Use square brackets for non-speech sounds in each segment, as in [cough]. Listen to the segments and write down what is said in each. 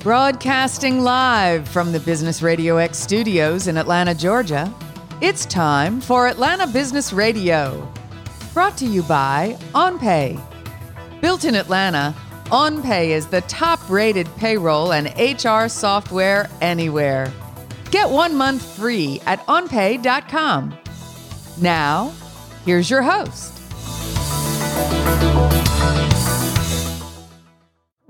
Broadcasting live from the Business Radio X studios in Atlanta, Georgia, it's time for Atlanta Business Radio. Brought to you by OnPay. Built in Atlanta, OnPay is the top rated payroll and HR software anywhere. Get one month free at onpay.com. Now, here's your host.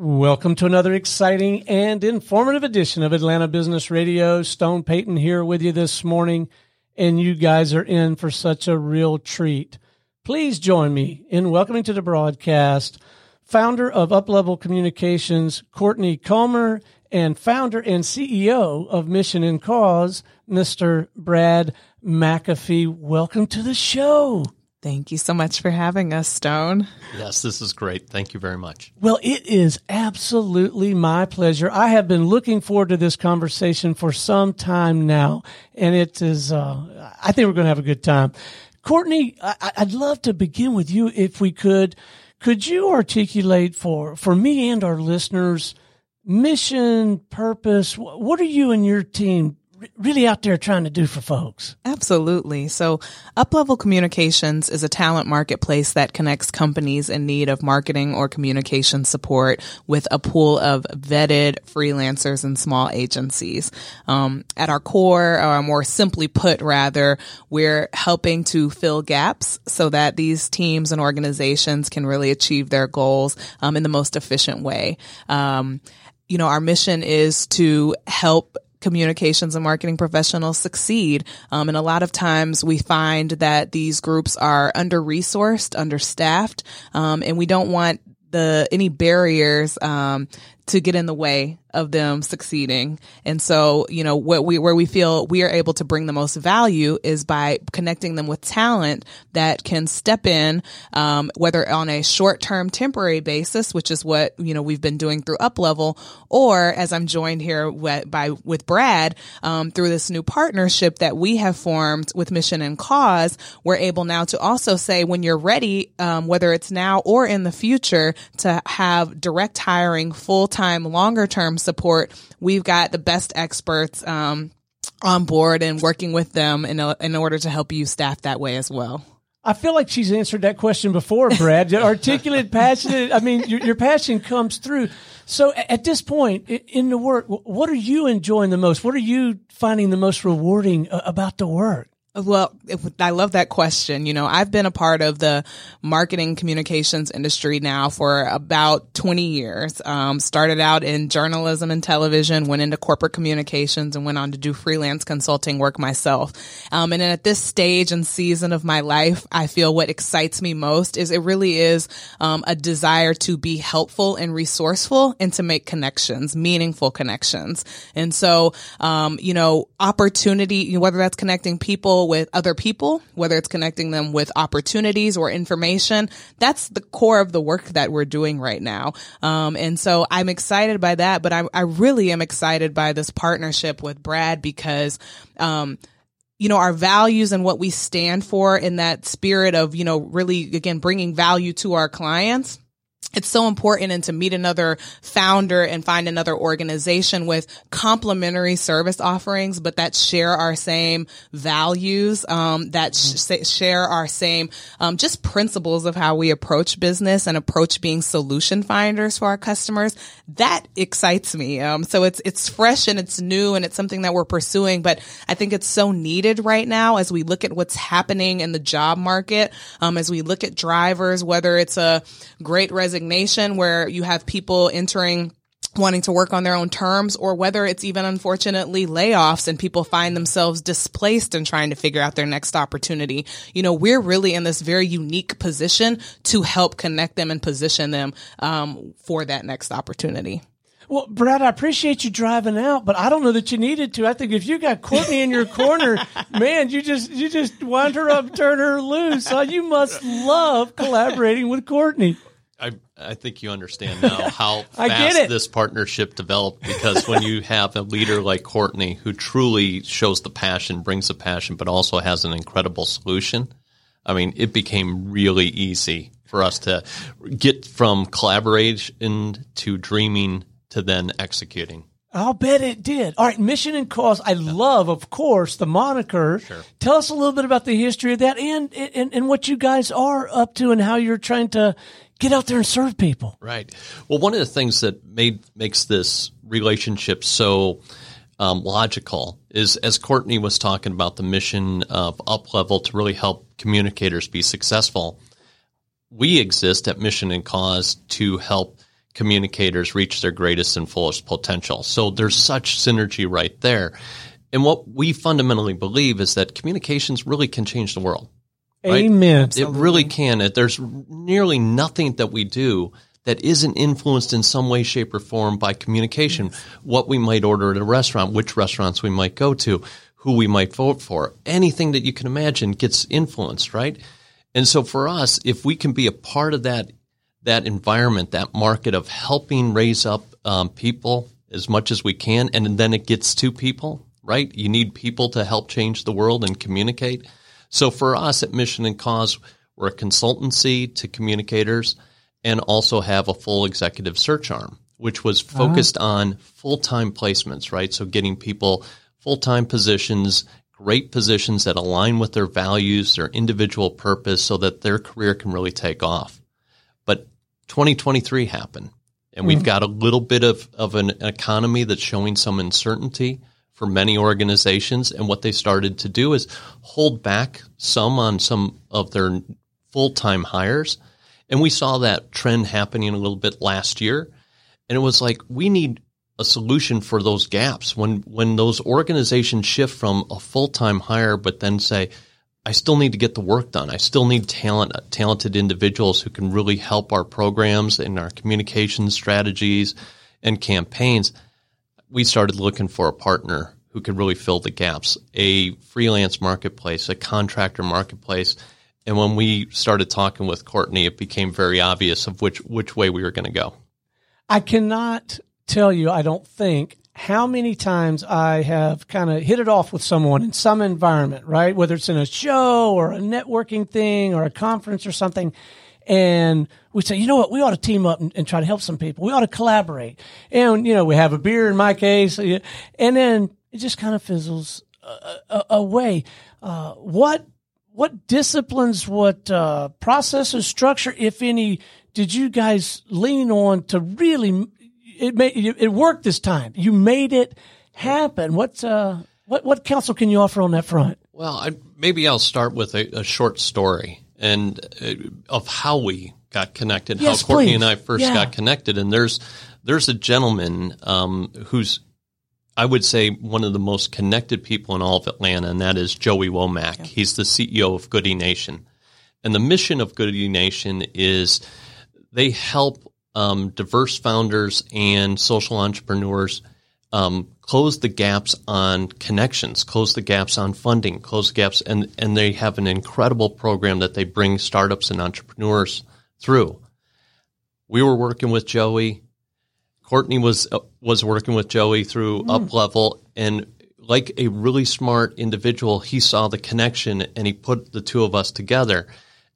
Welcome to another exciting and informative edition of Atlanta Business Radio. Stone Payton here with you this morning, and you guys are in for such a real treat. Please join me in welcoming to the broadcast founder of Uplevel Communications, Courtney Culmer, and founder and CEO of Mission and Cause, Mr. Brad MacAfee. Welcome to the show. Thank you so much for having us, Stone. Yes, this is great. Thank you very much. Well, it is absolutely my pleasure. I have been looking forward to this conversation for some time now, and it is, uh, I think we're going to have a good time. Courtney, I, I'd love to begin with you if we could. Could you articulate for, for me and our listeners mission, purpose? What are you and your team really out there trying to do for folks? Absolutely. So Uplevel Communications is a talent marketplace that connects companies in need of marketing or communication support with a pool of vetted freelancers and small agencies. Um, at our core, or more simply put, rather, we're helping to fill gaps so that these teams and organizations can really achieve their goals um, in the most efficient way. Um, you know, our mission is to help communications and marketing professionals succeed. Um, and a lot of times we find that these groups are under resourced, understaffed, um, and we don't want the any barriers um, to get in the way of them succeeding. And so, you know, what we, where we feel we are able to bring the most value is by connecting them with talent that can step in, um, whether on a short term temporary basis, which is what, you know, we've been doing through Uplevel, or as I'm joined here with, by, with Brad, um, through this new partnership that we have formed with Mission and Cause, we're able now to also say when you're ready, um, whether it's now or in the future to have direct hiring full time longer term support, we've got the best experts um, on board and working with them in, a, in order to help you staff that way as well. I feel like she's answered that question before, Brad. Articulate, [laughs] passionate. I mean, your, your passion comes through. So at this point in the work, what are you enjoying the most? What are you finding the most rewarding uh, about the work? Well, I love that question. You know, I've been a part of the marketing communications industry now for about 20 years. Um, started out in journalism and television, went into corporate communications and went on to do freelance consulting work myself. Um, and at this stage and season of my life, I feel what excites me most is it really is, um, a desire to be helpful and resourceful and to make connections, meaningful connections. And so, um, you know, opportunity, whether that's connecting people with other people, whether it's connecting them with opportunities or information. That's the core of the work that we're doing right now. Um, and so I'm excited by that, but I, I really am excited by this partnership with Brad because, um, you know, our values and what we stand for in that spirit of, you know, really, again, bringing value to our clients it's so important and to meet another founder and find another organization with complementary service offerings, but that share our same values, um, that sh- share our same, um, just principles of how we approach business and approach being solution finders for our customers. That excites me. Um, so it's, it's fresh and it's new and it's something that we're pursuing, but I think it's so needed right now as we look at what's happening in the job market, um, as we look at drivers, whether it's a great resignation resignation where you have people entering wanting to work on their own terms or whether it's even unfortunately layoffs and people find themselves displaced and trying to figure out their next opportunity. You know, we're really in this very unique position to help connect them and position them um, for that next opportunity. Well, Brad, I appreciate you driving out, but I don't know that you needed to. I think if you got Courtney in your corner, [laughs] man, you just you just wind her up, turn her loose. So you must love collaborating with Courtney. I think you understand now [laughs] how fast this partnership developed because when you have a leader like Courtney who truly shows the passion, brings the passion, but also has an incredible solution, I mean, it became really easy for us to get from collaboration to dreaming to then executing. I'll bet it did. All right, mission and cause. I love, of course, the moniker. Sure. Tell us a little bit about the history of that and, and and what you guys are up to and how you're trying to get out there and serve people. Right. Well, one of the things that made makes this relationship so um, logical is as Courtney was talking about the mission of Uplevel to really help communicators be successful. We exist at Mission and Cause to help communicators reach their greatest and fullest potential. So there's such synergy right there. And what we fundamentally believe is that communications really can change the world. Right? Amen. It really can. There's nearly nothing that we do that isn't influenced in some way, shape, or form by communication. Yes. What we might order at a restaurant, which restaurants we might go to, who we might vote for, anything that you can imagine gets influenced, right? And so for us, if we can be a part of that that environment, that market of helping raise up um, people as much as we can, and then it gets to people, right? You need people to help change the world and communicate. So for us at Mission and Cause, we're a consultancy to communicators and also have a full executive search arm, which was uh-huh. focused uh-huh. on full time placements, right? So getting people full time positions, great positions that align with their values, their individual purpose, so that their career can really take off. 2023 happen. And we've mm-hmm. got a little bit of, of an economy that's showing some uncertainty for many organizations. And what they started to do is hold back some on some of their full time hires. And we saw that trend happening a little bit last year. And it was like, we need a solution for those gaps when, when those organizations shift from a full time hire, but then say, I still need to get the work done. I still need talent, talented individuals who can really help our programs and our communication strategies and campaigns. We started looking for a partner who could really fill the gaps, a freelance marketplace, a contractor marketplace. And when we started talking with Courtney, it became very obvious of which, which way we were going to go. I cannot tell you, I don't think, how many times I have kind of hit it off with someone in some environment, right? Whether it's in a show or a networking thing or a conference or something. And we say, you know what, we ought to team up and, and try to help some people. We ought to collaborate. And, you know, we have a beer in my case. And then it just kind of fizzles uh, uh, away. Uh, what, what disciplines, what uh, processes, structure, if any, did you guys lean on to really it made it worked this time. You made it happen. What's uh what what counsel can you offer on that front? Well, I, maybe I'll start with a, a short story and uh, of how we got connected, yes, how Courtney please. and I first yeah. got connected. And there's there's a gentleman um, who's I would say one of the most connected people in all of Atlanta, and that is Joey Womack. Yeah. He's the CEO of Goodie Nation. And the mission of Goodie Nation is they help um, diverse founders and social entrepreneurs um, close the gaps on connections, close the gaps on funding, close the gaps, and and they have an incredible program that they bring startups and entrepreneurs through. We were working with Joey. Courtney was uh, was working with Joey through mm. Uplevel, and like a really smart individual, he saw the connection and he put the two of us together.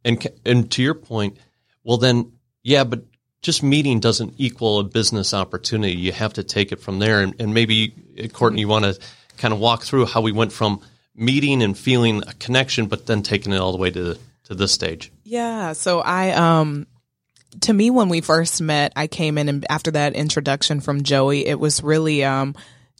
And and to your point, well then, yeah, but just meeting doesn't equal a business opportunity. You have to take it from there. And, and maybe, Courtney, you want to kind of walk through how we went from meeting and feeling a connection, but then taking it all the way to to this stage. Yeah. So I um to me when we first met, I came in and after that introduction from Joey, it was really um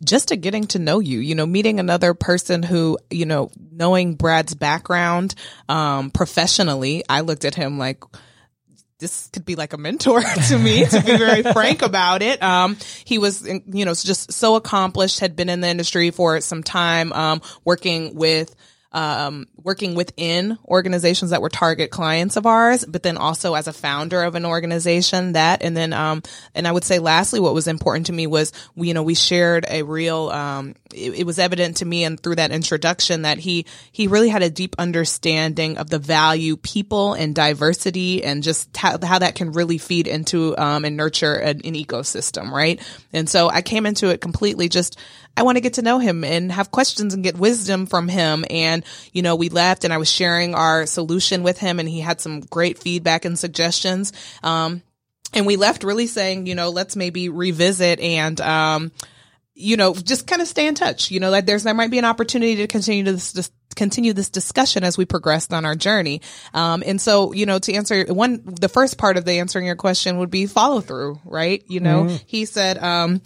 just a getting to know you, you know, meeting another person who, you know, knowing Brad's background um professionally, I looked at him like this could be like a mentor [laughs] to me, to be very [laughs] frank about it. Um, he was, you know, just so accomplished, had been in the industry for some time, um, working with, um, working within organizations that were target clients of ours, but then also as a founder of an organization that, and then, um, and I would say lastly, what was important to me was, we, you know, we shared a real, um, it, it was evident to me and through that introduction that he, he really had a deep understanding of the value people and diversity and just how, how that can really feed into, um, and nurture an, an ecosystem, right? And so I came into it completely just, I want to get to know him and have questions and get wisdom from him. And, you know, we left and I was sharing our solution with him and he had some great feedback and suggestions. Um, and we left really saying, you know, let's maybe revisit and, um, you know, just kind of stay in touch. You know, like there's there might be an opportunity to continue to this, this continue this discussion as we progressed on our journey. Um, and so, you know, to answer one, the first part of the answering your question would be follow through, right? You know, mm-hmm. he said um,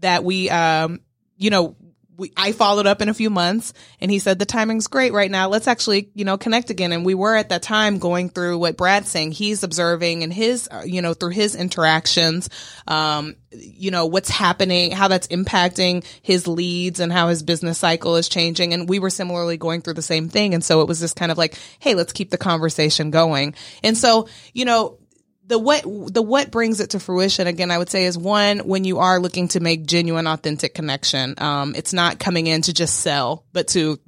that we, um, you know, we, I followed up in a few months and he said, the timing's great right now. Let's actually, you know, connect again. And we were at that time going through what Brad's saying. He's observing and his, uh, you know, through his interactions, um, you know, what's happening, how that's impacting his leads and how his business cycle is changing. And we were similarly going through the same thing. And so it was just kind of like, Hey, let's keep the conversation going. And so, you know, the what the what brings it to fruition again i would say is one when you are looking to make genuine authentic connection um, it's not coming in to just sell but to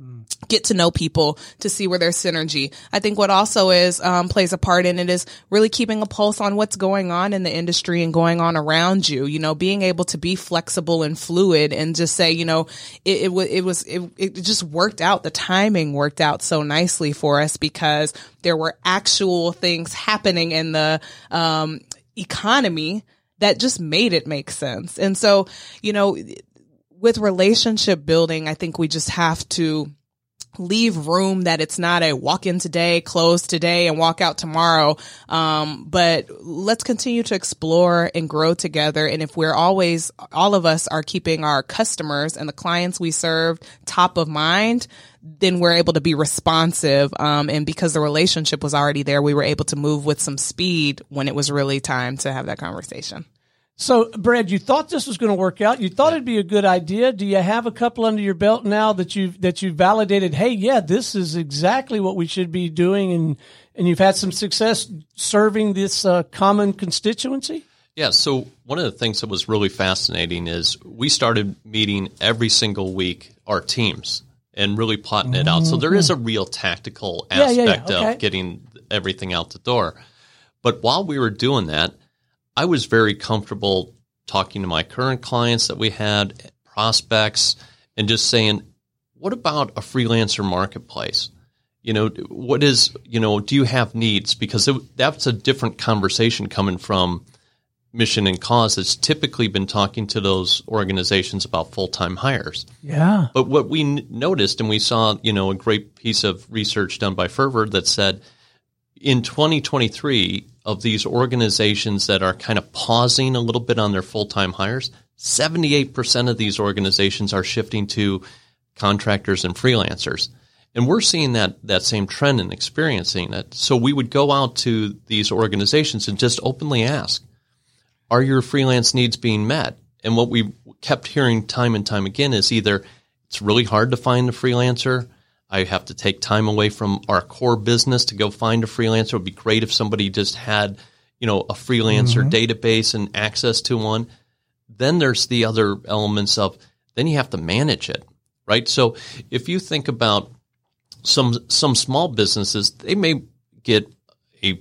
get to know people to see where there's synergy i think what also is um, plays a part in it is really keeping a pulse on what's going on in the industry and going on around you you know being able to be flexible and fluid and just say you know it, it, it was it, it just worked out the timing worked out so nicely for us because there were actual things happening in the um, economy that just made it make sense. And so, you know, with relationship building, I think we just have to leave room that it's not a walk in today, close today and walk out tomorrow. Um, but let's continue to explore and grow together. And if we're always, all of us are keeping our customers and the clients we serve top of mind, then we're able to be responsive. Um, and because the relationship was already there, we were able to move with some speed when it was really time to have that conversation. So, Brad, you thought this was going to work out. You thought it'd be a good idea. Do you have a couple under your belt now that you've that you've validated? Hey, yeah, this is exactly what we should be doing, and and you've had some success serving this uh, common constituency. Yeah. So one of the things that was really fascinating is we started meeting every single week our teams and really plotting it out. So there is a real tactical aspect yeah, yeah, yeah. Okay. of getting everything out the door. But while we were doing that, I was very comfortable talking to my current clients that we had, prospects, and just saying, what about a freelancer marketplace? You know, what is, you know, do you have needs? Because it, that's a different conversation coming from mission and cause that's typically been talking to those organizations about full-time hires. Yeah. But what we n- noticed and we saw, you know, a great piece of research done by Fervor that said in 2023 of these organizations that are kind of pausing a little bit on their full-time hires, 78% of these organizations are shifting to contractors and freelancers. And we're seeing that that same trend and experiencing it. So we would go out to these organizations and just openly ask, are your freelance needs being met? And what we kept hearing time and time again is either it's really hard to find a freelancer. I have to take time away from our core business to go find a freelancer. It would be great if somebody just had, you know, a freelancer mm-hmm. database and access to one. Then there's the other elements of then you have to manage it, right? So if you think about some some small businesses, they may get a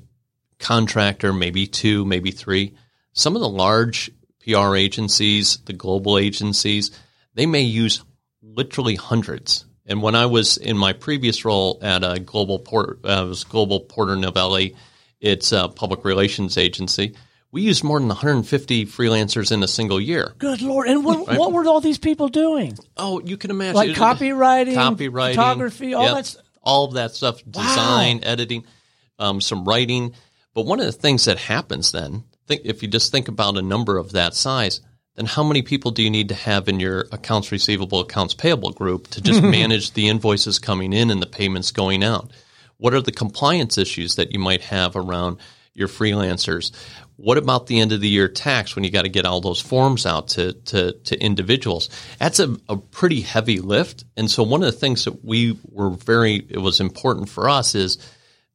contractor, maybe two, maybe three some of the large PR agencies, the global agencies, they may use literally hundreds. And when I was in my previous role at a global port, uh, was global Porter Novelli, it's a public relations agency. We used more than 150 freelancers in a single year. Good lord! And what, right? what were all these people doing? Oh, you can imagine like copywriting, copywriting, photography, all yep, that, all of that stuff, design, wow. editing, um, some writing. But one of the things that happens then think if you just think about a number of that size, then how many people do you need to have in your accounts receivable, accounts payable group to just [laughs] manage the invoices coming in and the payments going out? What are the compliance issues that you might have around your freelancers? What about the end of the year tax when you got to get all those forms out to, to, to individuals? That's a, a pretty heavy lift. And so one of the things that we were very, it was important for us is,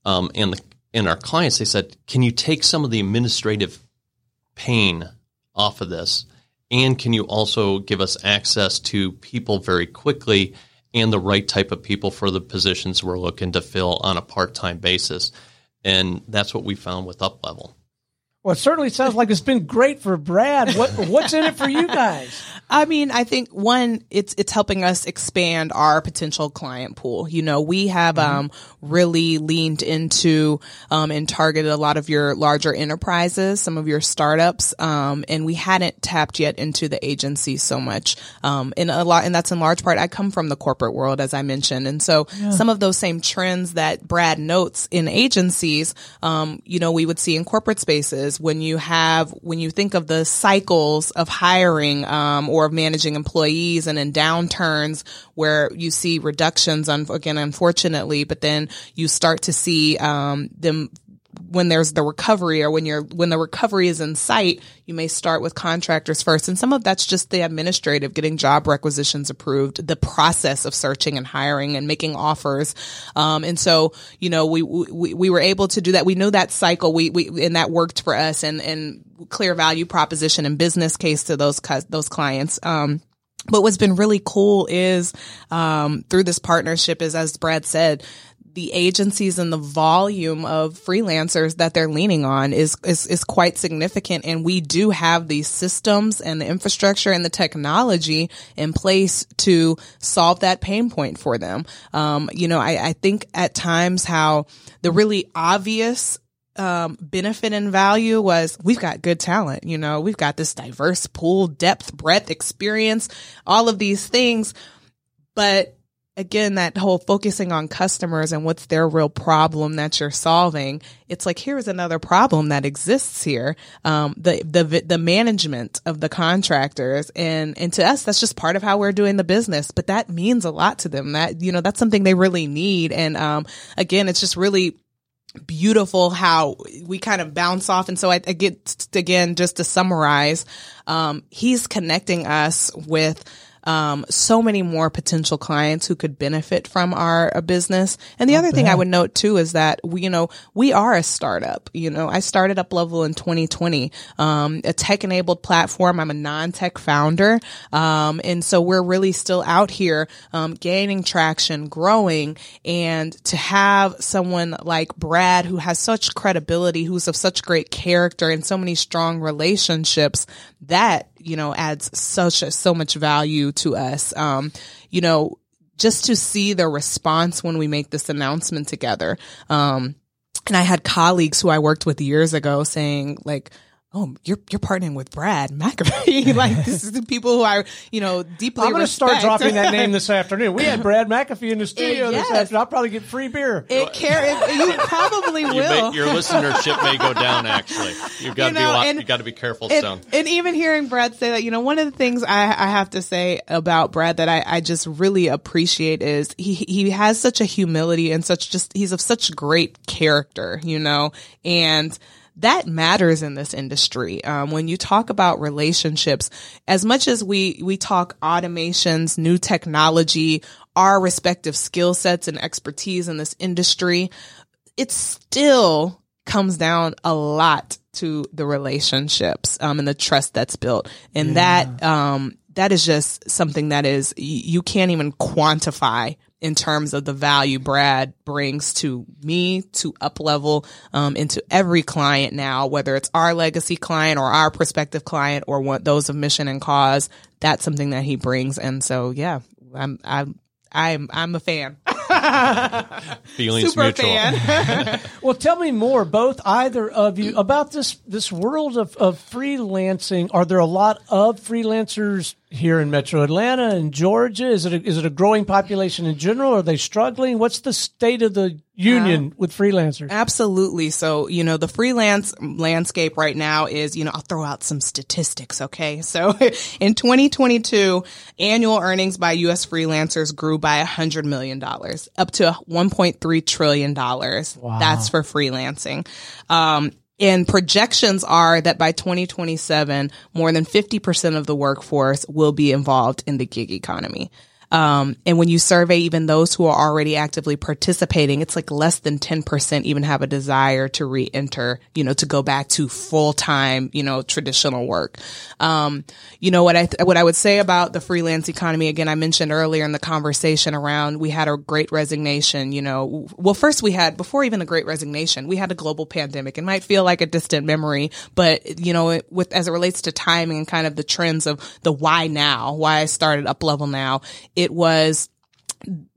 um, and the, and our clients, they said, can you take some of the administrative pain off of this? And can you also give us access to people very quickly and the right type of people for the positions we're looking to fill on a part time basis? And that's what we found with UpLevel. Well, it certainly sounds like it's been great for Brad. What what's in it for you guys? [laughs] I mean, I think one, it's it's helping us expand our potential client pool. You know, we have mm-hmm. um, really leaned into um, and targeted a lot of your larger enterprises, some of your startups, um, and we hadn't tapped yet into the agencies so much. Um, and a lot, and that's in large part. I come from the corporate world, as I mentioned, and so yeah. some of those same trends that Brad notes in agencies, um, you know, we would see in corporate spaces when you have when you think of the cycles of hiring um, or of managing employees and in downturns where you see reductions on again unfortunately but then you start to see um, them when there's the recovery or when you're when the recovery is in sight you may start with contractors first. And some of that's just the administrative getting job requisitions approved the process of searching and hiring and making offers. Um, and so you know we, we we were able to do that. We know that cycle. We we and that worked for us and and clear value proposition and business case to those those clients. Um, but what's been really cool is um, through this partnership is, as Brad said, the agencies and the volume of freelancers that they're leaning on is, is, is quite significant. And we do have these systems and the infrastructure and the technology in place to solve that pain point for them. Um, you know, I, I think at times how the really obvious um, benefit and value was we've got good talent. You know, we've got this diverse pool, depth, breadth, experience, all of these things. But again, that whole focusing on customers and what's their real problem that you're solving. It's like, here's another problem that exists here. Um, the, the, the management of the contractors and, and to us, that's just part of how we're doing the business, but that means a lot to them that, you know, that's something they really need. And, um, again, it's just really, beautiful how we kind of bounce off. And so I, I get again, just to summarize, um, he's connecting us with um, so many more potential clients who could benefit from our business. And the Not other bad. thing I would note too is that we, you know, we are a startup. You know, I started Uplevel in 2020, um, a tech enabled platform. I'm a non-tech founder. Um, and so we're really still out here, um, gaining traction, growing and to have someone like Brad who has such credibility, who's of such great character and so many strong relationships that you know, adds such a, so much value to us. Um, you know, just to see the response when we make this announcement together. Um, and I had colleagues who I worked with years ago saying like, oh, you're you're partnering with Brad MacAfee. [laughs] like this is the people who I, you know, deeply. I'm going to start dropping that name this [laughs] afternoon. We had Brad MacAfee in the studio yes. this afternoon. I'll probably get free beer. It care you probably will. [laughs] You may, your listenership may go down. Actually, you've got you to know, be and, you got to be careful, and, Stone. And even hearing Brad say that, you know, one of the things I, I have to say about Brad that I, I just really appreciate is he he has such a humility and such just he's of such great character, you know, and that matters in this industry. Um, when you talk about relationships, as much as we, we talk automations, new technology, our respective skill sets and expertise in this industry, it still comes down a lot to the relationships, um, and the trust that's built. And yeah. that, um, that is just something that is, you can't even quantify in terms of the value Brad brings to me, to UpLevel, um, and to every client now, whether it's our legacy client or our prospective client or what those of mission and cause. That's something that he brings. And so, yeah, I'm, I'm, I'm, I'm a fan. [laughs] Feelings Super mutual. Fan. [laughs] well, tell me more, both either of you, about this this world of, of freelancing. Are there a lot of freelancers here in Metro Atlanta and Georgia? Is it a, is it a growing population in general? Are they struggling? What's the state of the union with freelancers? Absolutely. So, you know, the freelance landscape right now is, you know, I'll throw out some statistics. Okay. [laughs] So in 2022, annual earnings by U.S. freelancers grew by $100 million up to $1.3 trillion. Wow. That's for freelancing. Um, and projections are that by 2027, more than 50% of the workforce will be involved in the gig economy. Um, and when you survey even those who are already actively participating, it's like less than 10% even have a desire to re-enter, you know, to go back to full-time, you know, traditional work. Um, you know, what I, th- what I would say about the freelance economy, again, I mentioned earlier in the conversation around, we had a great resignation, you know, well, first we had, before even the great resignation, we had a global pandemic. It might feel like a distant memory, but, you know, it, with, as it relates to timing and kind of the trends of the why now, why I started Uplevel now, it was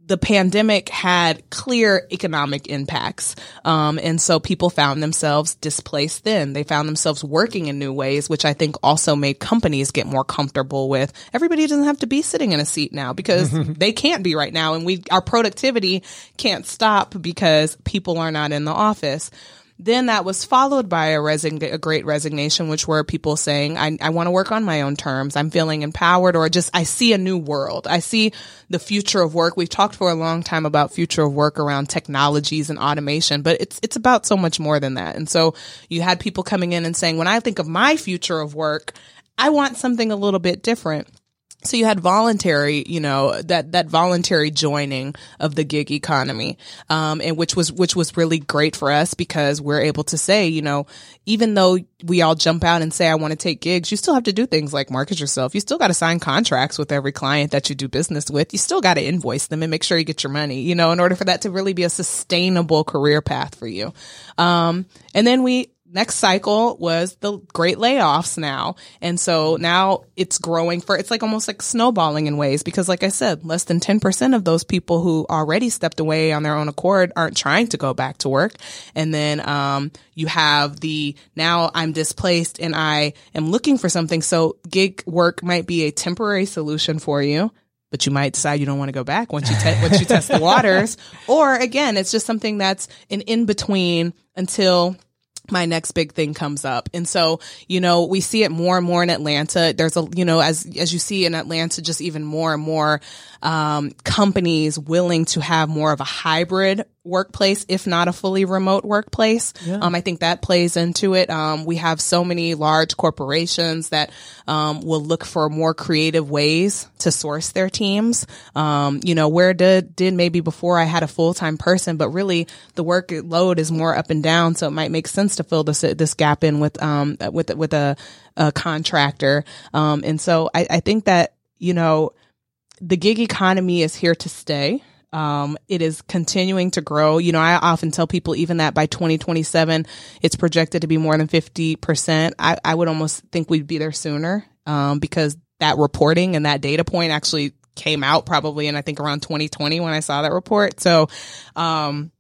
the pandemic had clear economic impacts. Um, and so people found themselves displaced then. They found themselves working in new ways, which I think also made companies get more comfortable with everybody doesn't have to be sitting in a seat now because [laughs] they can't be right now. And we, our productivity can't stop because people are not in the office. Then that was followed by a, resign- a great resignation, which were people saying, I, I want to work on my own terms. I'm feeling empowered or just, I see a new world. I see the future of work. We've talked for a long time about future of work around technologies and automation, but it's, it's about so much more than that. And so you had people coming in and saying, when I think of my future of work, I want something a little bit different. So you had voluntary, you know, that, that voluntary joining of the gig economy, um, and which was, which was really great for us because we're able to say, you know, even though we all jump out and say, I want to take gigs, you still have to do things like market yourself. You still got to sign contracts with every client that you do business with. You still got to invoice them and make sure you get your money, you know, in order for that to really be a sustainable career path for you. Um, and then we, next cycle was the great layoffs now. And so now it's growing for, it's like almost like snowballing in ways because like I said, less than 10% of those people who already stepped away on their own accord aren't trying to go back to work. And then, um, you have the now I'm displaced and I am looking for something. So gig work might be a temporary solution for you but you might decide you don't want to go back once you te- once you [laughs] test the waters. Or again, it's just something that's an in between until my next big thing comes up. And so, you know, we see it more and more in Atlanta. There's a, you know, as, as you see in Atlanta, just even more and more, um, companies willing to have more of a hybrid workplace, if not a fully remote workplace. Yeah. Um, I think that plays into it. Um, we have so many large corporations that um, will look for more creative ways to source their teams. Um, you know, where did did maybe before I had a full time person, but really the workload is more up and down, so it might make sense to fill this this gap in with um with with a, a contractor. Um, and so I, I think that you know the gig economy is here to stay. Um, it is continuing to grow. You know, I often tell people even that by 2027, it's projected to be more than 50%. I, I would almost think we'd be there sooner, um, because that reporting and that data point actually came out probably in, I think around 2020 when I saw that report. So, um,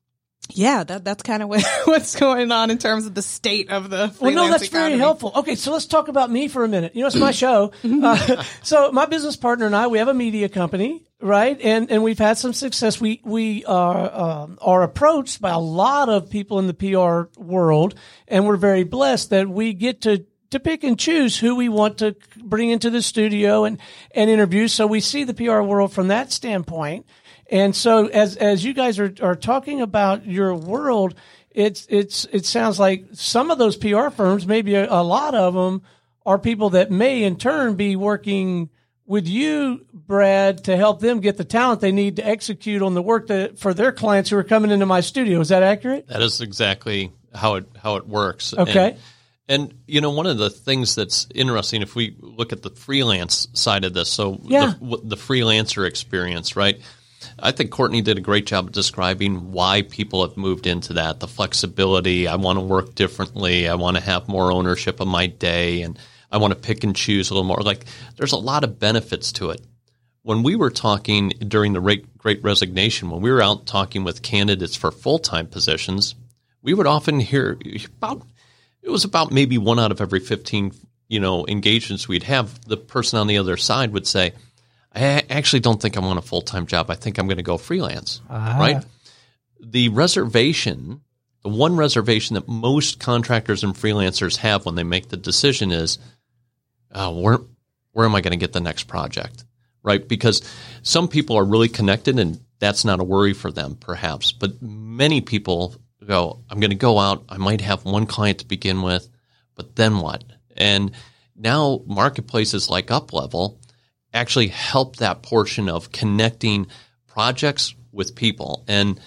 yeah, that that's kind of what, [laughs] what's going on in terms of the state of the. Well, no, that's economy. very helpful. Okay, so let's talk about me for a minute. You know, it's my [laughs] show. Uh, so my business partner and I, we have a media company, right? And and we've had some success. We we are um, are approached by a lot of people in the PR world, and we're very blessed that we get to to pick and choose who we want to bring into the studio and and interview. So we see the PR world from that standpoint. And so as as you guys are are talking about your world, it's it's it sounds like some of those PR firms, maybe a, a lot of them, are people that may in turn be working with you, Brad, to help them get the talent they need to execute on the work that for their clients who are coming into my studio. Is that accurate? That is exactly how it how it works. Okay. And, and you know, one of the things that's interesting, if we look at the freelance side of this, so yeah. the, the freelancer experience, right? I think Courtney did a great job of describing why people have moved into that. The flexibility. I want to work differently. I want to have more ownership of my day, and I want to pick and choose a little more. Like there's a lot of benefits to it. When we were talking during the Great Resignation, when we were out talking with candidates for full time positions, we would often hear about it was about maybe one out of every fifteen you know engagements we'd have. The person on the other side would say I actually don't think I want a full time job. I think I'm going to go freelance. Uh-huh. Right. The reservation, the one reservation that most contractors and freelancers have when they make the decision is, oh, where where am I going to get the next project? Right. Because some people are really connected and that's not a worry for them, perhaps. But many people go, I'm going to go out. I might have one client to begin with, but then what? And now marketplaces like UpLevel actually help that portion of connecting projects with people. And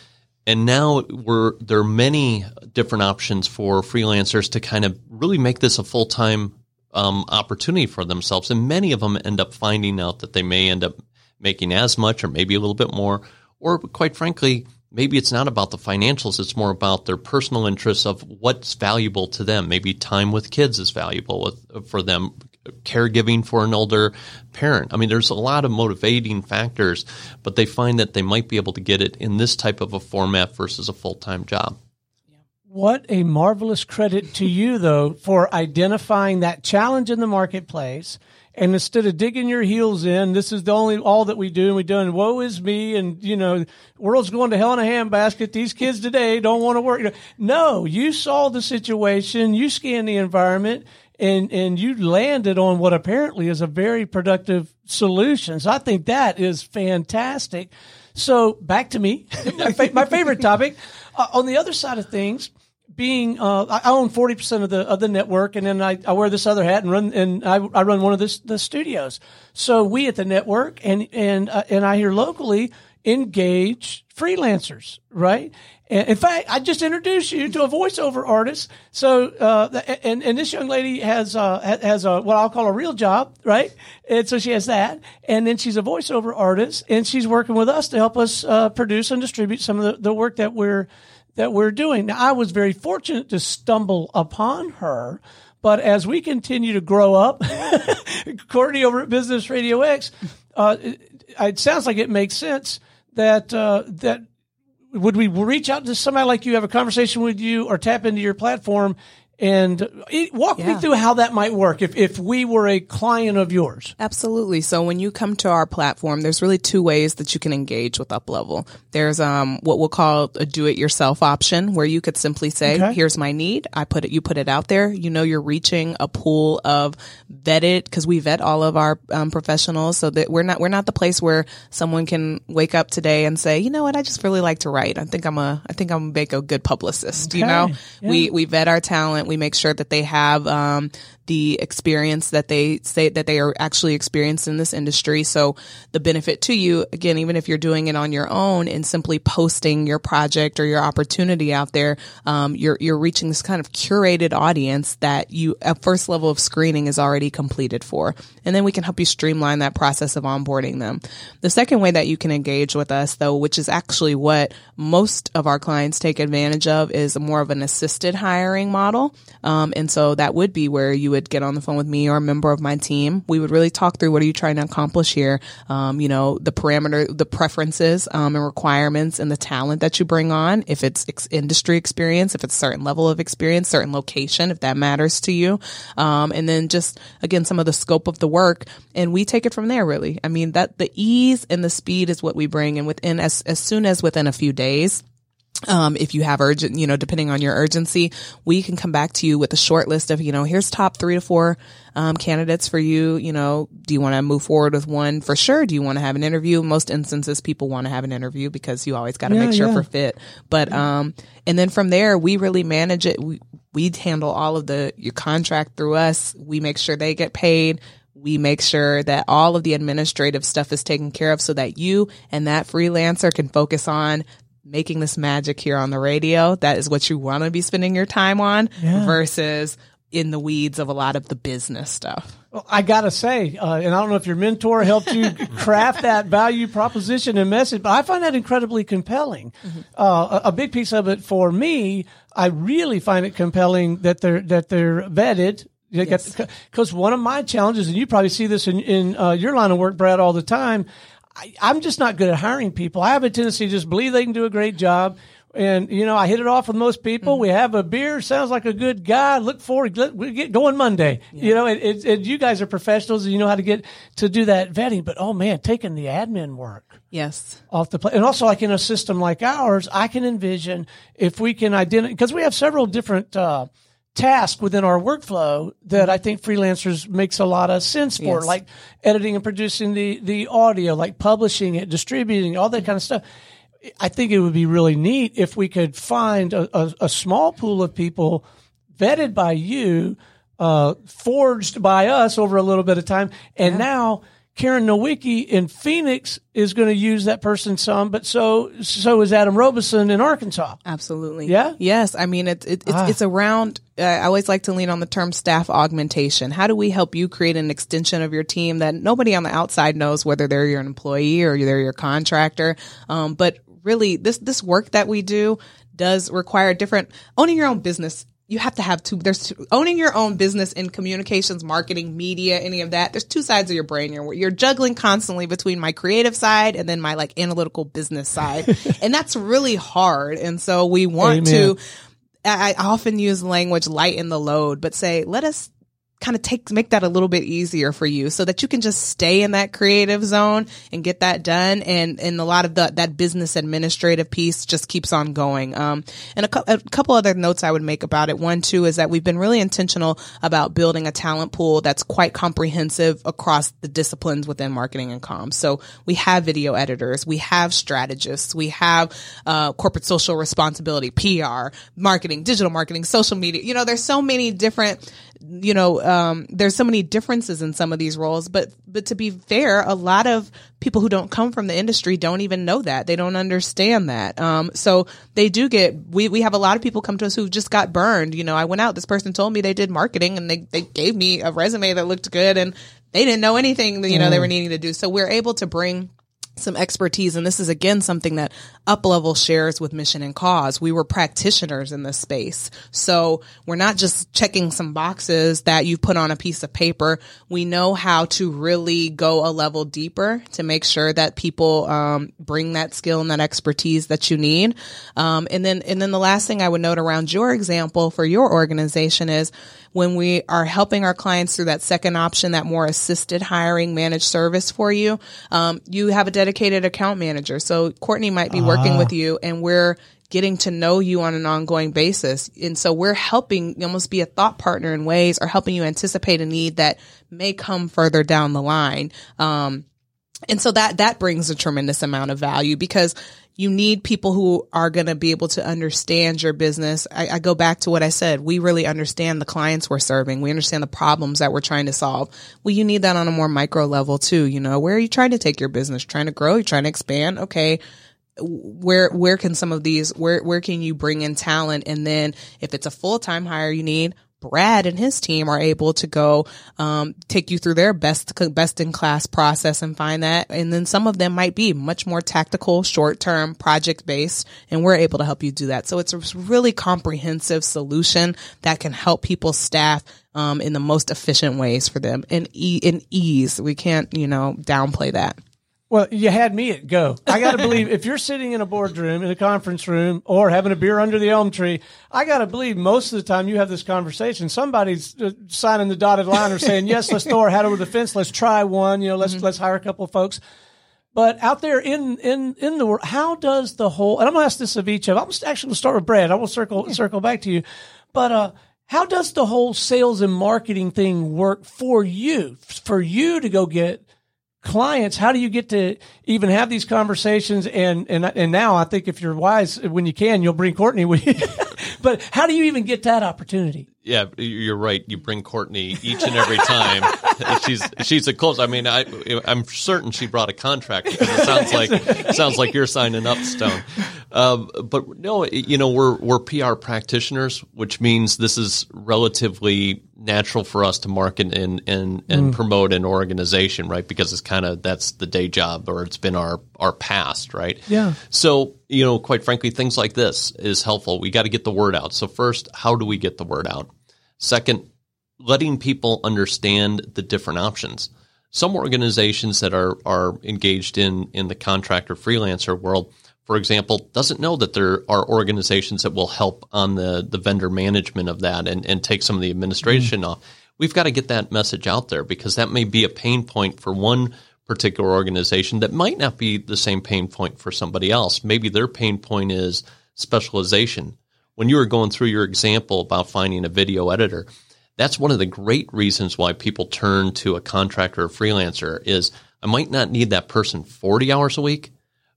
and now we're there are many different options for freelancers to kind of really make this a full time um, opportunity for themselves, and many of them end up finding out that they may end up making as much or maybe a little bit more, or quite frankly, maybe it's not about the financials; it's more about their personal interests of what's valuable to them. Maybe time with kids is valuable with, for them caregiving for an older parent. I mean, there's a lot of motivating factors, but they find that they might be able to get it in this type of a format versus a full time job. What a marvelous credit to you, though, for identifying that challenge in the marketplace. And instead of digging your heels in, this is the only all that we do, and we do, and woe is me, and you know, world's going to hell in a handbasket. These kids today don't want to work. No, you saw the situation, you scanned the environment, and and you landed on what apparently is a very productive solution. So I think that is fantastic. So back to me, my, fa- my, favorite [laughs] topic. Uh, on the other side of things, being uh, I own forty percent of the of the network, and then I, I wear this other hat and run and I, I run one of the the studios. So we at the network and and uh, and I here locally engage freelancers, right? And in fact, I just introduced you to a voiceover artist. So, uh, and, and this young lady has, uh, has a, what I'll call a real job, right? And so she has that. And then she's a voiceover artist and she's working with us to help us, uh, produce and distribute some of the, the work that we're, that we're doing. Now, I was very fortunate to stumble upon her. But as we continue to grow up, [laughs] Courtney over at Business Radio X, uh, it, it sounds like it makes sense that uh, that would we reach out to somebody like you, have a conversation with you, or tap into your platform and walk yeah. me through how that might work if, if we were a client of yours. Absolutely. So when you come to our platform, there's really two ways that you can engage with UpLevel. There's um, what we'll call a do it yourself option where you could simply say, okay. here's my need. I put it, you put it out there. You know, you're reaching a pool of vetted because we vet all of our um, professionals so that we're not, we're not the place where someone can wake up today and say, you know what? I just really like to write. I think I'm a, I think I'm make a good publicist. Okay. You know, yeah. we, we vet our talent we make sure that they have um, the experience that they say that they are actually experienced in this industry. So the benefit to you, again, even if you're doing it on your own and simply posting your project or your opportunity out there, um, you're you're reaching this kind of curated audience that you a first level of screening is already completed for, and then we can help you streamline that process of onboarding them. The second way that you can engage with us, though, which is actually what most of our clients take advantage of, is more of an assisted hiring model, um, and so that would be where you would get on the phone with me or a member of my team. We would really talk through what are you trying to accomplish here? Um, you know, the parameter, the preferences, um, and requirements and the talent that you bring on. If it's ex- industry experience, if it's certain level of experience, certain location, if that matters to you. Um, and then just again, some of the scope of the work and we take it from there really. I mean, that the ease and the speed is what we bring and within as, as soon as within a few days, um, if you have urgent, you know, depending on your urgency, we can come back to you with a short list of, you know, here's top three to four um, candidates for you. You know, do you want to move forward with one for sure? Do you want to have an interview? Most instances, people want to have an interview because you always got to yeah, make sure yeah. for fit. But um, and then from there, we really manage it. We we handle all of the your contract through us. We make sure they get paid we make sure that all of the administrative stuff is taken care of so that you and that freelancer can focus on making this magic here on the radio. That is what you want to be spending your time on yeah. versus in the weeds of a lot of the business stuff. Well, I gotta say, uh, and I don't know if your mentor helped you [laughs] craft that value proposition and message, but I find that incredibly compelling. Mm-hmm. Uh, a, a, big piece of it for me, I really find it compelling that they're that they're vetted. Because yes. one of my challenges, and you probably see this in, in uh, your line of work, Brad, all the time, I, am just not good at hiring people. I have a tendency to just believe they can do a great job. And, you know, I hit it off with most people. Mm-hmm. We have a beer. Sounds like a good guy. Look forward. We get going Monday. Yeah. You know, it, it, it, you guys are professionals and you know how to get to do that vetting. But, oh man, taking the admin work. Yes. Off the plate. And also like in a system like ours, I can envision if we can identify, because we have several different, uh, task within our workflow that I think freelancers makes a lot of sense for, yes. like editing and producing the, the audio, like publishing it, distributing, all that kind of stuff. I think it would be really neat if we could find a, a, a small pool of people vetted by you, uh, forged by us over a little bit of time, and yeah. now Karen Nowicki in Phoenix is going to use that person some, but so so is Adam Robeson in Arkansas. Absolutely. Yeah. Yes. I mean, it's it, it's, ah. it's around. Uh, I always like to lean on the term staff augmentation. How do we help you create an extension of your team that nobody on the outside knows whether they're your employee or they're your contractor? Um, but really, this this work that we do does require different owning your own business you have to have two there's two, owning your own business in communications marketing media any of that there's two sides of your brain. You're you're juggling constantly between my creative side and then my like analytical business side. [laughs] And that's really hard. And so we want Amen. to I often use language lighten the load but say let us kind of take make that a little bit easier for you so that you can just stay in that creative zone and get that done. And and a lot of the that business administrative piece just keeps on going. Um and a, a couple other notes i would make about it. One too is that we've been really intentional about building a talent pool that's quite comprehensive across the disciplines within marketing and comms. So we have video editors we have strategists we have uh, corporate social responsibility pr marketing digital marketing social media. You know there's so many different you know, um, there's so many differences in some of these roles, but, but to be fair, a lot of people who don't come from the industry don't even know that. They don't understand that. Um, so they do get, we, we have a lot of people come to us who just got burned. You know, I went out, this person told me they did marketing and they, they gave me a resume that looked good and they didn't know anything you know, they were needing to do. So we're able to bring some expertise. And this is again something that Uplevel shares with Mission and Cause. We were practitioners in this space. So we're not just checking some boxes that you put on a piece of paper. We know how to really go a level deeper to make sure that people um, bring that skill and that expertise that you need. Um, and then, and then the last thing I would note around your example for your organization is when we are helping our clients through that second option, that more assisted hiring managed service for you, um, you have a dedicated account manager. So Courtney might be uh working with you and we're getting to know you on an ongoing basis. And so we're helping almost be a thought partner in ways or helping you anticipate a need that may come further down the line. Um, and so that, that brings a tremendous amount of value because you need people who are going to be able to understand your business. I, I, go back to what I said. We really understand the clients we're serving. We understand the problems that we're trying to solve. Well, you need that on a more micro level too. You know, where are you trying to take your business? Trying to grow? You're trying to expand? Okay. Where, where can some of these, where, where can you bring in talent? And then if it's a full-time hire you need, Brad and his team are able to go um, take you through their best best in class process and find that. And then some of them might be much more tactical, short term, project based, and we're able to help you do that. So it's a really comprehensive solution that can help people staff um, in the most efficient ways for them and e- in ease. We can't you know downplay that. Well, you had me at go. I got to believe if you're sitting in a boardroom, in a conference room, or having a beer under the elm tree, I got to believe most of the time you have this conversation, somebody's uh, signing the dotted line or saying, "Yes, let's throw our hat over the fence. Let's try one. You know, let's mm-hmm. let's hire a couple of folks." But out there in in in the world, how does the whole? And I'm going to ask this of each of. I'm actually going to start with Brad. I will circle yeah. circle back to you, but uh, how does the whole sales and marketing thing work for you? For you to go get clients, how do you get to even have these conversations? And, and, and now I think if you're wise, when you can, you'll bring Courtney [laughs] but how do you even get that opportunity? Yeah, you're right. You bring Courtney each and every time. [laughs] she's she's a close. I mean, I I'm certain she brought a contract because it sounds like it sounds like you're signing up, Stone. Um, but no, you know, we're we're PR practitioners, which means this is relatively natural for us to market and and, and mm. promote an organization, right? Because it's kind of that's the day job, or it's been our our past, right? Yeah. So you know, quite frankly, things like this is helpful. We got to get the word out. So first, how do we get the word out? Second, letting people understand the different options. Some organizations that are are engaged in in the contractor freelancer world, for example, doesn't know that there are organizations that will help on the the vendor management of that and and take some of the administration mm-hmm. off. We've got to get that message out there because that may be a pain point for one particular organization that might not be the same pain point for somebody else. Maybe their pain point is specialization. When you were going through your example about finding a video editor, that's one of the great reasons why people turn to a contractor or freelancer is I might not need that person 40 hours a week,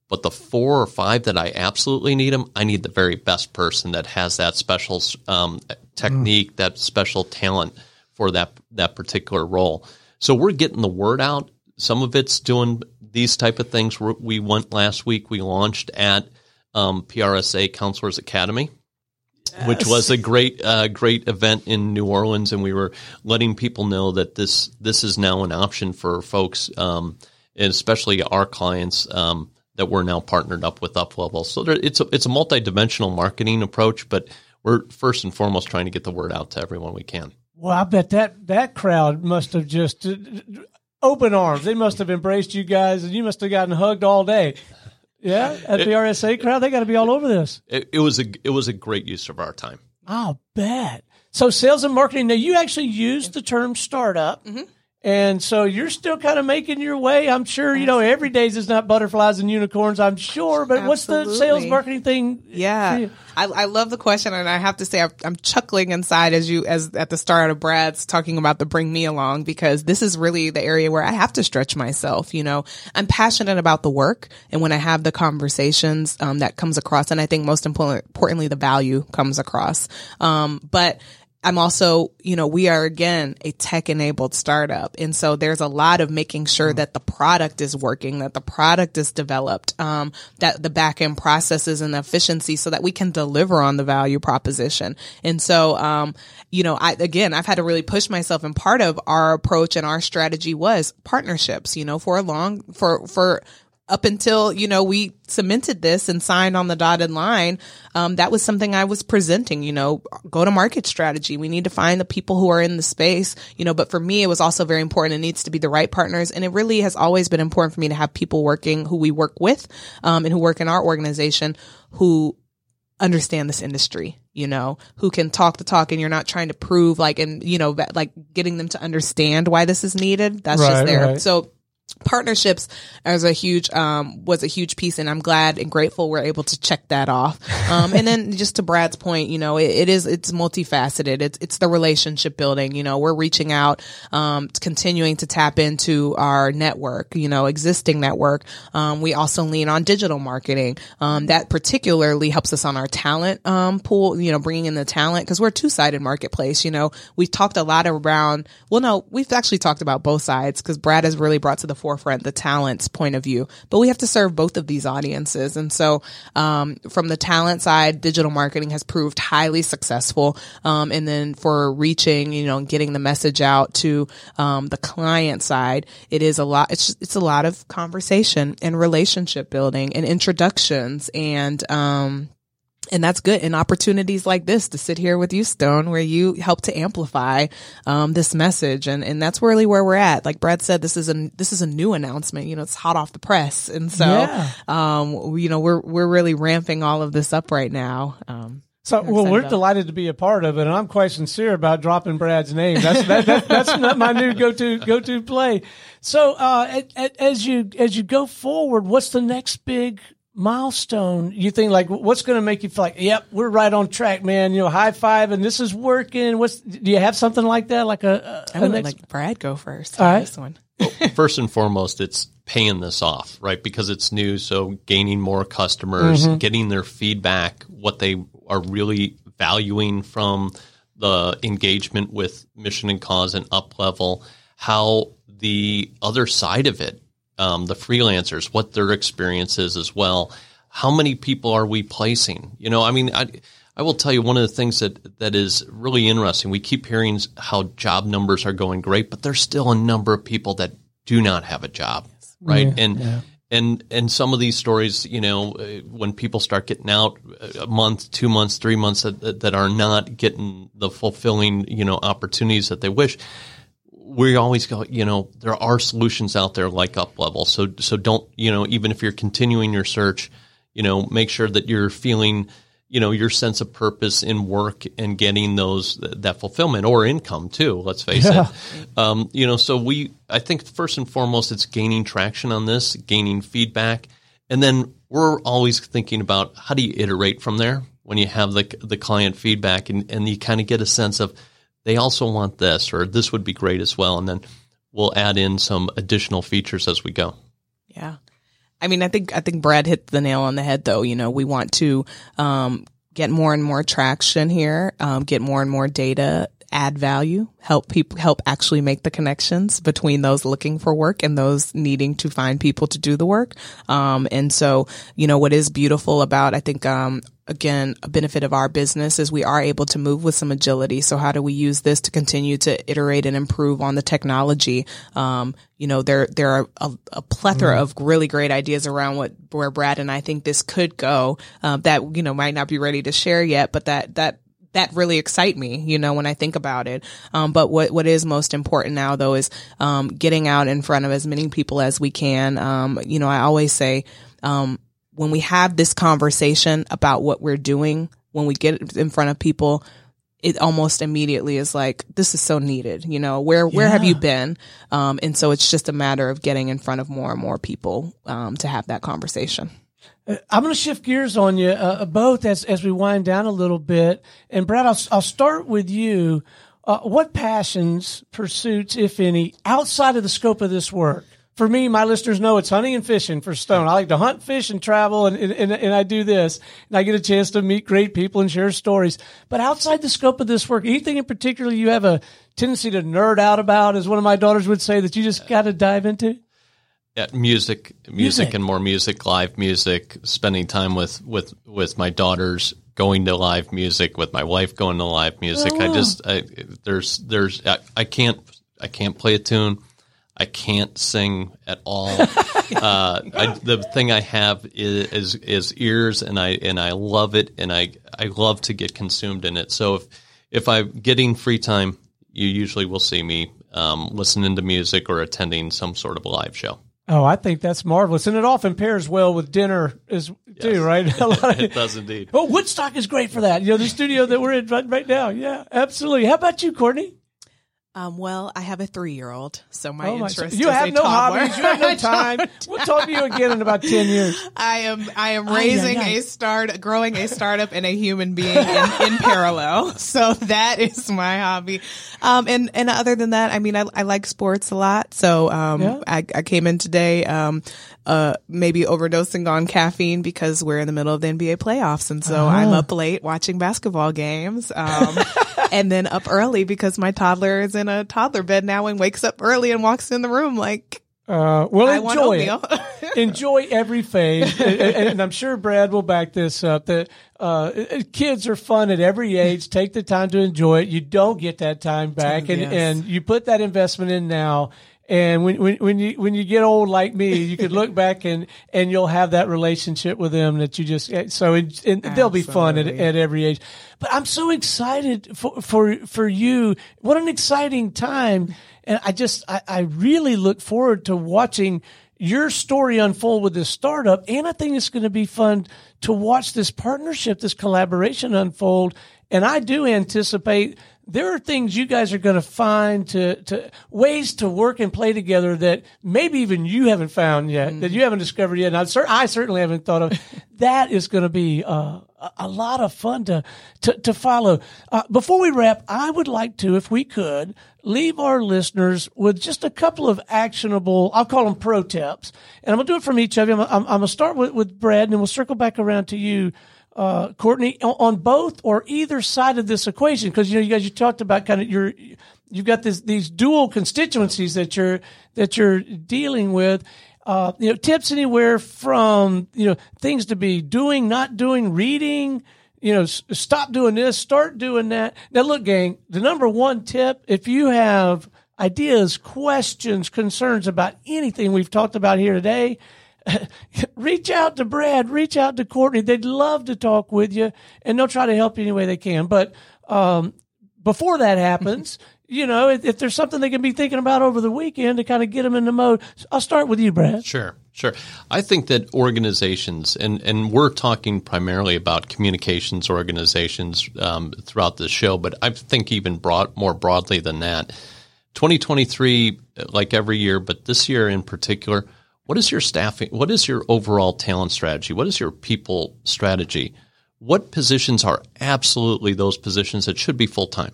but the four or five that I absolutely need them, I need the very best person that has that special um, technique, mm. that special talent for that that particular role. So we're getting the word out some of it's doing these type of things. We went last week. We launched at um, PRSA Counselors Academy. Yes. Which was a great, uh, great event in New Orleans, and we were letting people know that this this is now an option for folks, um, and especially our clients um, that we're now partnered up with UpLevel. So there, it's a it's a multidimensional marketing approach, but we're first and foremost trying to get the word out to everyone we can. Well, I bet that that crowd must have just open arms. They must have embraced you guys, and you must have gotten hugged all day. Yeah, at the RSA crowd, they got to be all over this. It, it, was a it was a great use of our time. I'll bet. So sales and marketing. Now you actually used the term startup. Mm-hmm. And so you're still kind of making your way. I'm sure, you know, every day's is not butterflies and unicorns, I'm sure. But Absolutely. what's the sales marketing thing? Yeah. I, I, love the question. And I have to say, I'm, I'm, chuckling inside as you, as at the start of Brad's talking about the bring me along, because this is really the area where I have to stretch myself. You know, I'm passionate about the work. And when I have the conversations, um, that comes across. And I think most important, importantly, the value comes across. Um, but I'm also, you know, we are again a tech enabled startup. And so there's a lot of making sure that the product is working, that the product is developed, um, that the back end processes and efficiency so that we can deliver on the value proposition. And so, um, you know, I, again, I've had to really push myself and part of our approach and our strategy was partnerships, you know, for a long, for, for, up until you know we cemented this and signed on the dotted line um, that was something i was presenting you know go to market strategy. We need to find the people who are in the space you know but for me it was also very important. It needs to be the right partners. And it really has always been important for me to have people working who we work with um, and who work in our organization who understand this industry you know who can talk the talk and you're not trying to prove like and you know like getting them to understand why this is needed. That's right, just there. right. so partnerships as a huge um, was a huge piece and i'm glad and grateful we're able to check that off. Um, and then just to brad's point you know it, it is it's multifaceted. It's it's the relationship building you know we're reaching out um, continuing to tap into our network you know existing network. Um, we also lean on digital marketing um, that particularly helps us on our talent um, pool you know bringing in the talent because we're a two-sided marketplace you know. We've talked a lot around well no we've actually talked about both sides because brad has really brought to the forefront the talent's point of view, but we have to serve both of these audiences. And so, um, from the talent side, digital marketing has proved highly successful. Um, and then for reaching, you know, getting the message out to, um, the client side, it is a lot, it's, it's a lot of conversation and relationship building and introductions and, um, and that's good. And opportunities like this to sit here with you, Stone, where you help to amplify um, this message, and and that's really where we're at. Like Brad said, this is a this is a new announcement. You know, it's hot off the press, and so yeah. um, you know we're we're really ramping all of this up right now. Um, so, well, we're delighted to be a part of it, and I'm quite sincere about dropping Brad's name. That's that, that, that's not my new go-to go-to play. So, uh, as you as you go forward, what's the next big milestone you think like what's going to make you feel like yep we're right on track man you know high five and this is working what's do you have something like that like a, a, a next... like brad go first all right this one well, first and foremost it's paying this off right because it's new so gaining more customers mm-hmm. getting their feedback what they are really valuing from the engagement with mission and cause and Uplevel how the other side of it um, the freelancers, what their experience is as well. How many people are we placing? You know, I mean, I, I will tell you one of the things that, that is really interesting. We keep hearing how job numbers are going great, but there's still a number of people that do not have a job, right? Yeah, and yeah. and and some of these stories, you know, uh, when people start getting out a month, two months, three months that, that are not getting the fulfilling, you know, opportunities that they wish we always go, you know, there are solutions out there like Uplevel. So, so don't, you know, even if you're continuing your search, you know, make sure that you're feeling, you know, your sense of purpose in work and getting those, that fulfillment or income too, let's face yeah. it. Um, you know, so we, I think first and foremost, it's gaining traction on this, gaining feedback. And then we're always thinking about how do you iterate from there when you have the, the client feedback and, and you kind of get a sense of, they also want this or this would be great as well. And then we'll add in some additional features as we go. Yeah. I mean, I think, I think Brad hit the nail on the head though. You know, we want to, um, get more and more traction here, um, get more and more data add value, help people, help actually make the connections between those looking for work and those needing to find people to do the work. Um, and so, you know, what is beautiful about, I think, um, again, a benefit of our business is we are able to move with some agility. So how do we use this to continue to iterate and improve on the technology? Um, you know, there, there are a, a plethora mm. of really great ideas around what, where Brad and I think this could go, um, that, you know, might not be ready to share yet, but that, that, that really excite me, you know, when I think about it. Um, but what, what is most important now though is, um, getting out in front of as many people as we can. Um, you know, I always say, um, when we have this conversation about what we're doing, when we get in front of people, it almost immediately is like, this is so needed. You know, where, where have you been? Um, and so it's just a matter of getting in front of more and more people, um, to have that conversation. I'm going to shift gears on you uh, uh, both as, as we wind down a little bit. And Brad, I'll, I'll start with you. Uh, what passions, pursuits, if any, outside of the scope of this work, for me, my listeners know it's hunting and fishing for Stone. I like to hunt, fish, and travel, and, and, and I do this. And I get a chance to meet great people and share stories. But outside the scope of this work, anything in particular you have a tendency to nerd out about, as one of my daughters would say, that you just got to dive into? Yeah, music, music, music, and more music, live music, spending time with, with, with my daughters, going to live music with my wife, going to live music. Oh. I just, I, there's, there's, I, I can't, I can't play a tune. I can't sing at all. [laughs] uh, I, the thing I have is, is, is ears, and I and I love it, and I I love to get consumed in it. So if if I'm getting free time, you usually will see me um, listening to music or attending some sort of a live show. Oh, I think that's marvelous, and it often pairs well with dinner as too, yes. right? [laughs] it does indeed. But Woodstock is great for that. You know, the studio that we're in right, right now. Yeah, absolutely. How about you, Courtney? Um, well, I have a three-year-old, so my interest is. oh interest. you have no toddler. hobbies. You have no [laughs] time. we'll talk to you again in about ten years. [laughs] I am. I am raising a start, growing a startup, and a human being in, in parallel. [laughs] So that is my hobby. Um, and and other than that, I mean, I, I like sports a lot. So um, yeah. I, I came in today. Um, uh, maybe overdosing on caffeine because we're in the middle of the NBA playoffs. And so uh-huh. I'm up late watching basketball games. Um, [laughs] and then up early because my toddler is in a toddler bed now and wakes up early and walks in the room like, uh, well, I enjoy it. [laughs] enjoy every phase, and, and, I'm sure Brad will back this up. That uh, kids are fun at every age. Take the time to enjoy it. You don't get that time back, and, yes. and you put that investment in now, and when, when, when you, when you get old like me, you could look back and, and you'll have that relationship with them that you just, eh, so it, and they'll be fun at, at every age. But I'm so excited for, for, for you. What an exciting time. And I just, I, I really look forward to watching your story unfold with this startup. And I think it's going to be fun to watch this partnership, this collaboration unfold. And I do anticipate there are things you guys are going to find to, to ways to work and play together that maybe even you haven't found yet, mm-hmm. that you haven't discovered yet. And I, I certainly haven't thought of. [laughs] that is going to be uh, a lot of fun to to, to follow. Uh, before we wrap, I would like to, if we could, leave our listeners with just a couple of actionable. I'll call them pro tips, and I'm going to do it from each of you. I'm, I'm, I'm going to start with, with Brad, and then we'll circle back around to you uh, Courtney, on both or either side of this equation? Because you know, you guys, you talked about kind of your, you've got this these dual constituencies that you're that you're dealing with. Uh, you know, tips anywhere from you know things to be doing, not doing, reading. You know, s- stop doing this, start doing that. Now, look, gang, the number one tip: if you have ideas, questions, concerns about anything we've talked about here today, [laughs] reach out to Brad, reach out to Courtney. They'd love to talk with you and they'll try to help you any way they can. But, um, before that happens, [laughs] you know, if, if, there's something they can be thinking about over the weekend to kind of get them in the mode, I'll start with you, Brad. Sure, sure. I think that organizations, and, and we're talking primarily about communications organizations um, throughout the show, but I think even broad, more broadly than that. 2023, like every year, but this year in particular, what is your staffing? What is your overall talent strategy? What is your people strategy? What positions are absolutely those positions that should be full time?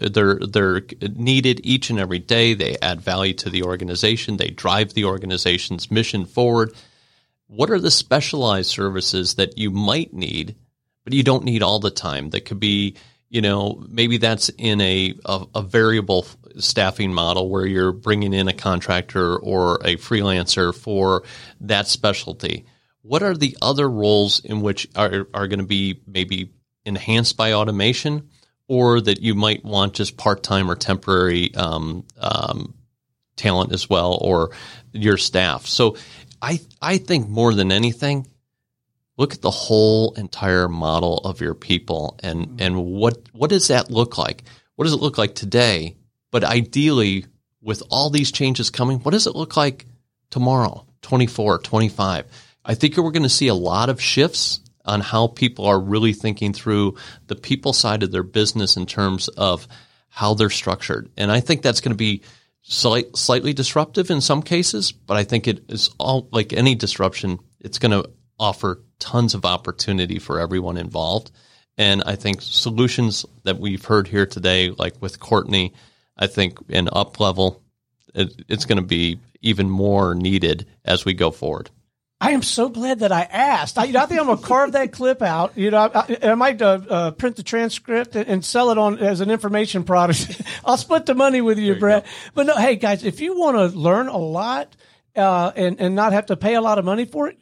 They're they're needed each and every day. They add value to the organization. They drive the organization's mission forward. What are the specialized services that you might need, but you don't need all the time? That could be you know, maybe that's in a, a, a variable staffing model where you're bringing in a contractor or a freelancer for that specialty. What are the other roles in which are, are going to be maybe enhanced by automation or that you might want just part time or temporary um, um, talent as well or your staff? So I, I think more than anything, look at the whole entire model of your people and, and what, what does that look like? What does it look like today? But ideally, with all these changes coming, what does it look like tomorrow, 24, 25? I think we're going to see a lot of shifts on how people are really thinking through the people side of their business in terms of how they're structured. And I think that's going to be slight, slightly disruptive in some cases, but I think it is all like any disruption, it's going to offer tons of opportunity for everyone involved. And I think solutions that we've heard here today, like with Courtney, I think in Uplevel, it, it's going to be even more needed as we go forward. I am so glad that I asked. I, you know, I think I'm going to carve that clip out. You know, I, I might uh, uh, print the transcript and, and, sell it on as an information product. [laughs] I'll split the money with you, Brett. But no, hey guys, if you want to learn a lot uh, and and not have to pay a lot of money for it,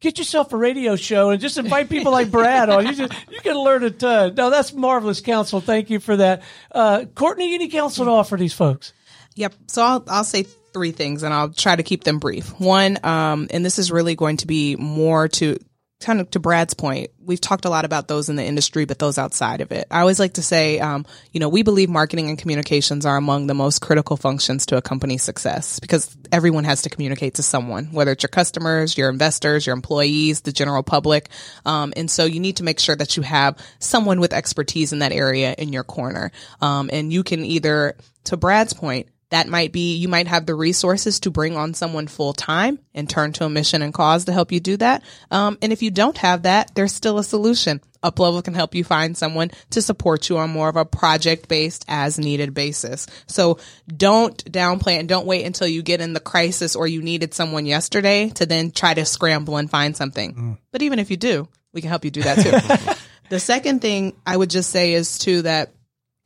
get yourself a radio show and just invite people like Brad on. You just, you can learn a ton. No, that's marvelous counsel. Thank you for that. Uh, Courtney, any counsel to offer these folks? Yep. So I'll, I'll say three things and I'll try to keep them brief. One, um, and this is really going to be more to kind of to Brad's point, we've talked a lot about those in the industry, but those outside of it. I always like to say, um, you know, we believe marketing and communications are among the most critical functions to a company's success because everyone has to communicate to someone, whether it's your customers, your investors, your employees, the general public. Um, and so you need to make sure that you have someone with expertise in that area in your corner. Um, and you can either, to Brad's point, that might be, you might have the resources to bring on someone full time and turn to a mission and cause to help you do that. Um, and if you don't have that, there's still a solution. Uplevel can help you find someone to support you on more of a project based as needed basis. So don't downplay and don't wait until you get in the crisis or you needed someone yesterday to then try to scramble and find something. Mm. But even if you do, we can help you do that too. [laughs] the second thing I would just say is too that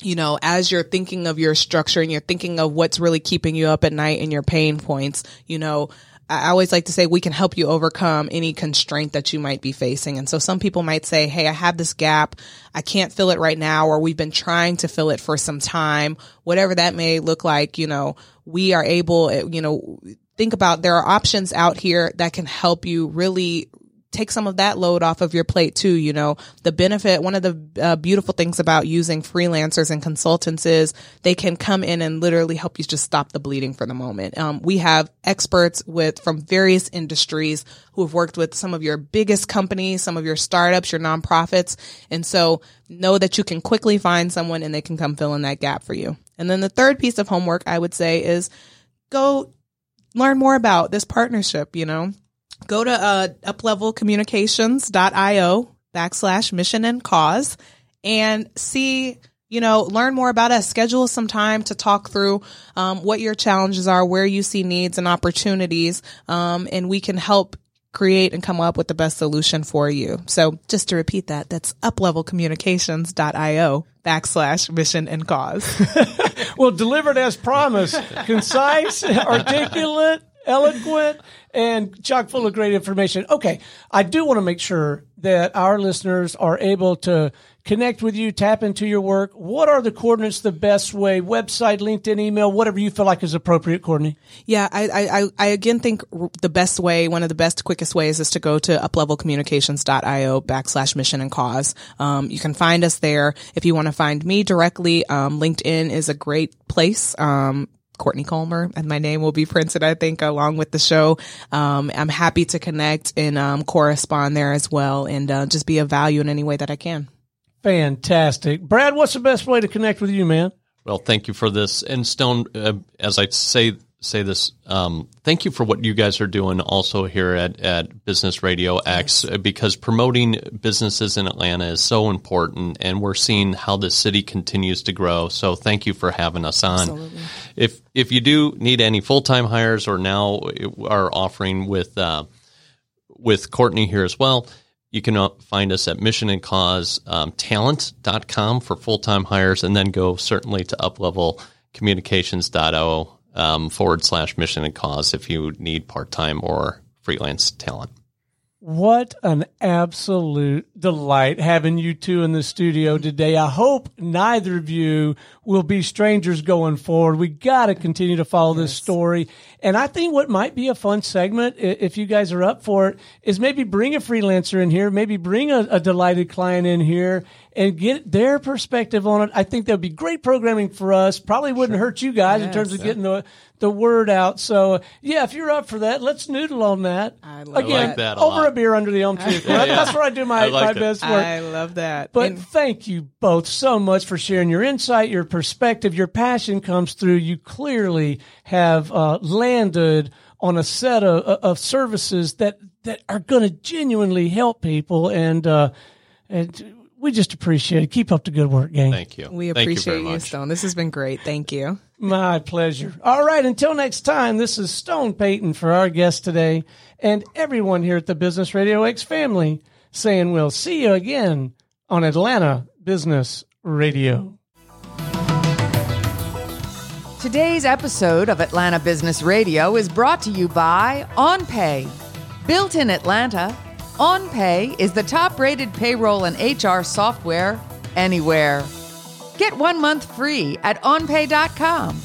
you know, as you're thinking of your structure and you're thinking of what's really keeping you up at night and your pain points, you know, I always like to say we can help you overcome any constraint that you might be facing. And so some people might say, Hey, I have this gap. I can't fill it right now, or we've been trying to fill it for some time, whatever that may look like. You know, we are able, eh, you know, think about there are options out here that can help you really take some of that load off of your plate too. You know, the benefit, one of the uh, beautiful things about using freelancers and consultants is they can come in and literally help you just stop the bleeding for the moment. Um, we have experts with from various industries who have worked with some of your biggest companies, some of your startups, your nonprofits. And so know that you can quickly find someone and they can come fill in that gap for you. And then the third piece of homework I would say is go learn more about this partnership, you know, go to uh, uplevelcommunications.io backslash mission and cause and see you know learn more about us. Schedule some time to talk through um, what your challenges are where you see needs and opportunities um, and we can help create and come up with the best solution for you. So just to repeat that that's uplevelcommunications.io backslash mission and cause. [laughs] Well delivered as promised concise [laughs] articulate eloquent and chock full of great information. Okay, I do want to make sure that our listeners are able to connect with you, tap into your work. What are the coordinates the best way? Website, LinkedIn, email, whatever you feel like is appropriate, Courtney. Yeah, I, I, I again think the best way, one of the best, quickest ways is to go to uplevelcommunications.io backslash mission and cause. Um, you can find us there. If you want to find me directly, um, LinkedIn is a great place. Um, Courtney Culmer, and my name will be printed, I think, along with the show. Um, I'm happy to connect and um, correspond there as well and uh, just be of value in any way that I can. Fantastic. Brad, what's the best way to connect with you, man? Well, thank you for this. And Stone, uh, as I say say this. Um, thank you for what you guys are doing also here at, at Business Radio X yes. because promoting businesses in Atlanta is so important and we're seeing how the city continues to grow. So thank you for having us on. Absolutely. If if you do need any full time hires or now are offering with uh, with Courtney here as well, You can uh, find us at mission and cause um, talent.com for full time hires, and then go certainly to uplevelcommunications.o um, forward slash mission and cause if you need part time or freelance talent. What an absolute delight having you two in the studio today. I hope neither of you will be strangers going forward. We got to continue to follow yes. this story. And I think what might be a fun segment, if you guys are up for it, is maybe bring a freelancer in here, maybe bring a, a delighted client in here and get their perspective on it. I think that would be great programming for us. Probably wouldn't sure. hurt you guys yes, in terms of getting the the word out. So yeah, if you're up for that, let's noodle on that. I love Again, that a over lot. a beer under the elm tree. yeah, [laughs] yeah. That's where I do my, I my best work. I love that. But and- thank you both so much for sharing your insight, your perspective, your passion comes through. You clearly have uh, landed on a set of, of services that that are going to genuinely help people and. Uh, and we just appreciate it. Keep up the good work, gang. Thank you. We appreciate you, you Stone. This has been great. Thank you. My pleasure. All right. Until next time, this is Stone Payton for our guest today and everyone here at the Business Radio X family saying we'll see you again on Atlanta Business Radio. Today's episode of Atlanta Business Radio is brought to you by OnPay. Built in Atlanta, OnPay is the top rated payroll and HR software anywhere. Get one month free at onpay.com.